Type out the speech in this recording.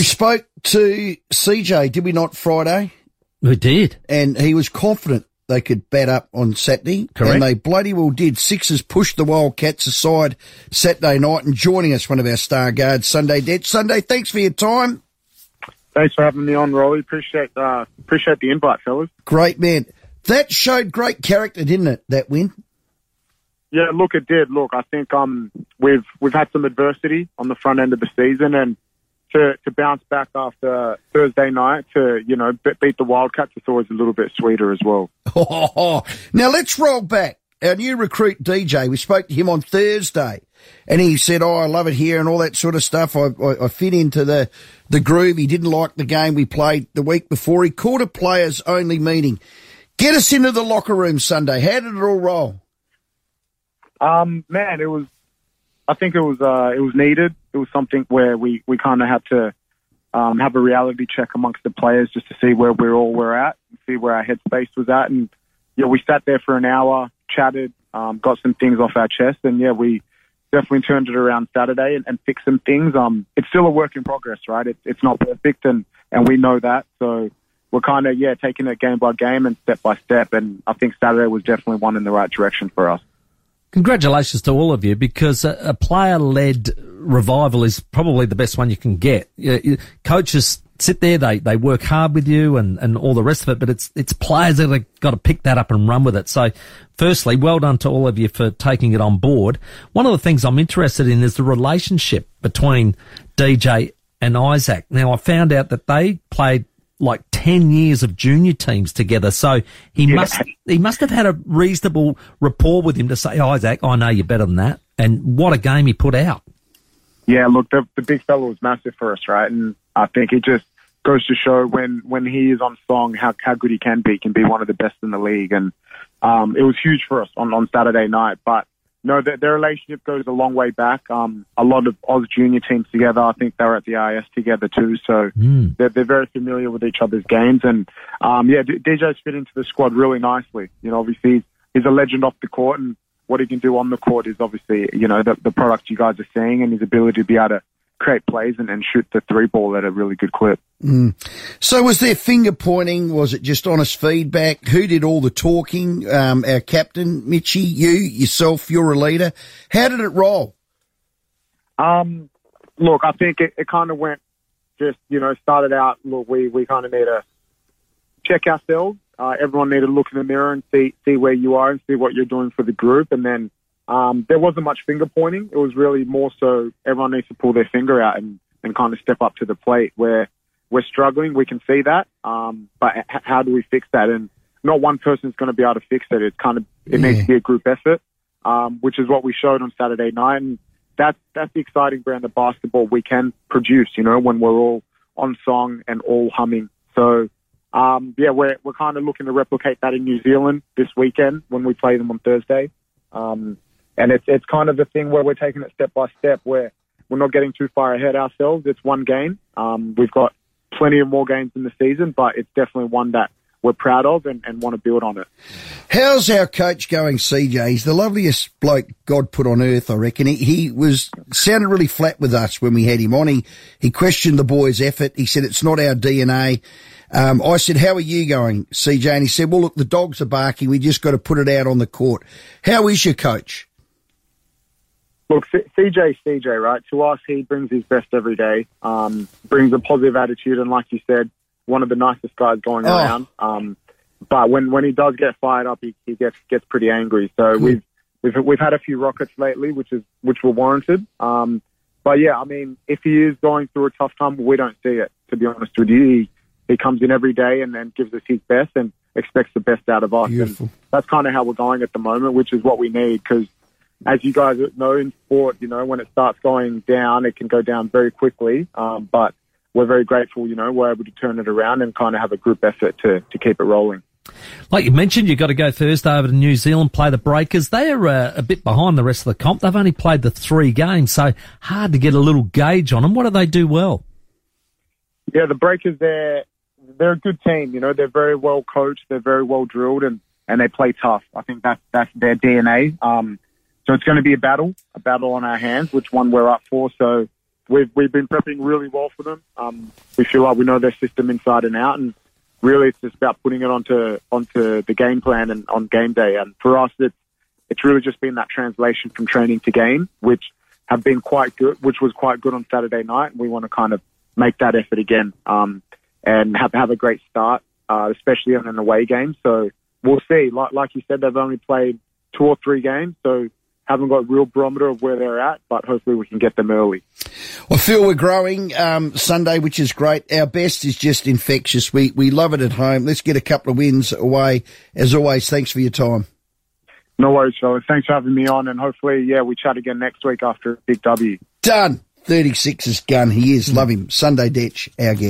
We spoke to CJ, did we not, Friday? We did. And he was confident they could bat up on Saturday. Correct. And they bloody well did. Sixers pushed the Wildcats aside Saturday night and joining us, one of our star guards, Sunday Dech. Sunday, thanks for your time. Thanks for having me on, Rolly. Appreciate uh, appreciate the invite, fellas. Great man. That showed great character, didn't it? That win. Yeah, look, it did. Look, I think um we've we've had some adversity on the front end of the season, and to to bounce back after Thursday night to you know be- beat the Wildcats, is always a little bit sweeter as well. now let's roll back. Our new recruit DJ, we spoke to him on Thursday and he said, Oh, I love it here and all that sort of stuff. I, I, I fit into the, the groove. He didn't like the game we played the week before. He called a players only meeting. Get us into the locker room Sunday. How did it all roll? Um, man, it was. I think it was uh, it was needed. It was something where we we kind of had to um, have a reality check amongst the players just to see where we all were at, and see where our headspace was at, and yeah, we sat there for an hour, chatted, um, got some things off our chest, and yeah, we definitely turned it around Saturday and, and fixed some things. Um, it's still a work in progress, right? It, it's not perfect, and and we know that, so we're kind of yeah taking it game by game and step by step, and I think Saturday was definitely one in the right direction for us. Congratulations to all of you because a, a player-led revival is probably the best one you can get. Coaches sit there, they, they work hard with you and, and all the rest of it, but it's, it's players that have got to pick that up and run with it. So firstly, well done to all of you for taking it on board. One of the things I'm interested in is the relationship between DJ and Isaac. Now I found out that they played like 10 years of junior teams together. So he must, he must have had a reasonable rapport with him to say, Isaac, I know you're better than that. And what a game he put out. Yeah, look, the, the big fella was massive for us, right? And I think it just goes to show when, when he is on song how, how good he can be. He can be one of the best in the league. And um, it was huge for us on, on Saturday night. But no, their, their relationship goes a long way back. Um, a lot of Oz junior teams together. I think they were at the IS together too. So they're, they're very familiar with each other's games. And um, yeah, D- DJ's fit into the squad really nicely. You know, obviously he's, he's a legend off the court and what he can do on the court is obviously, you know, the, the product you guys are seeing and his ability to be able to create plays and, and shoot the three ball at a really good clip. Mm. So was there finger pointing? Was it just honest feedback? Who did all the talking? Um, our captain, Mitchy, you, yourself, you're a leader. How did it roll? Um, look, I think it, it kind of went just, you know, started out, look, we, we kind of need to check ourselves. Uh, everyone need to look in the mirror and see, see where you are and see what you're doing for the group. And then, um, there wasn't much finger pointing. It was really more so everyone needs to pull their finger out and, and kind of step up to the plate where we're struggling. We can see that. Um, but h- how do we fix that? And not one person's going to be able to fix it. It's kind of, it needs to be a group effort, um, which is what we showed on Saturday night. And that's, that's the exciting brand of basketball we can produce, you know, when we're all on song and all humming. So, um, yeah, we're, we're kind of looking to replicate that in New Zealand this weekend when we play them on Thursday. Um, and it's, it's kind of the thing where we're taking it step by step where we're not getting too far ahead ourselves. It's one game. Um, we've got plenty of more games in the season, but it's definitely one that we're proud of and, and want to build on it. How's our coach going, CJ? He's the loveliest bloke God put on earth, I reckon. He, he was, sounded really flat with us when we had him on. He, he questioned the boys' effort. He said, it's not our DNA. Um, I said, how are you going, CJ? And he said, well, look, the dogs are barking. We just got to put it out on the court. How is your coach? Look, CJ, CJ, right? To us, he brings his best every day. Um, brings a positive attitude, and like you said, one of the nicest guys going Oh. around. Um, but when when he does get fired up, he, he gets gets pretty angry. So we've we've we've had a few rockets lately, which is which were warranted. Um, but yeah, I mean, if he is going through a tough time, we don't see it. To be honest with you, he, he comes in every day and then gives us his best and expects the best out of us. Beautiful. And that's kind of how we're going at the moment, which is what we need because as you guys know in sport, you know, when it starts going down, it can go down very quickly. Um, but we're very grateful, you know, we're able to turn it around and kind of have a group effort to, to keep it rolling. Like you mentioned, you've got to go Thursday over to New Zealand, play the Breakers. They are uh, a bit behind the rest of the comp. They've only played the three games, so hard to get a little gauge on them. What do they do well? Yeah, the Breakers, they're, they're a good team, you know, they're very well coached, they're very well drilled and, and they play tough. I think that's, that's their DNA. Um, so it's going to be a battle, a battle on our hands, which one we're up for. So we've we've been prepping really well for them. Um, we feel like we know their system inside and out, and really it's just about putting it onto onto the game plan and on game day. And for us, it's it's really just been that translation from training to game, which have been quite good, which was quite good on Saturday night. And we want to kind of make that effort again um, and have have a great start, uh, especially on an away game. So we'll see. Like like you said, they've only played two or three games, so haven't got real barometer of where they're at, but hopefully we can get them early. Well, Phil, we're growing um, Sunday, which is great. Our best is just infectious. We we love it at home. Let's get a couple of wins away. As always, thanks for your time. No worries, fellas. Thanks for having me on, and hopefully, yeah, we chat again next week after a big W. Done. 36 is gun. He is. Love him. Sunday Dech, our guest.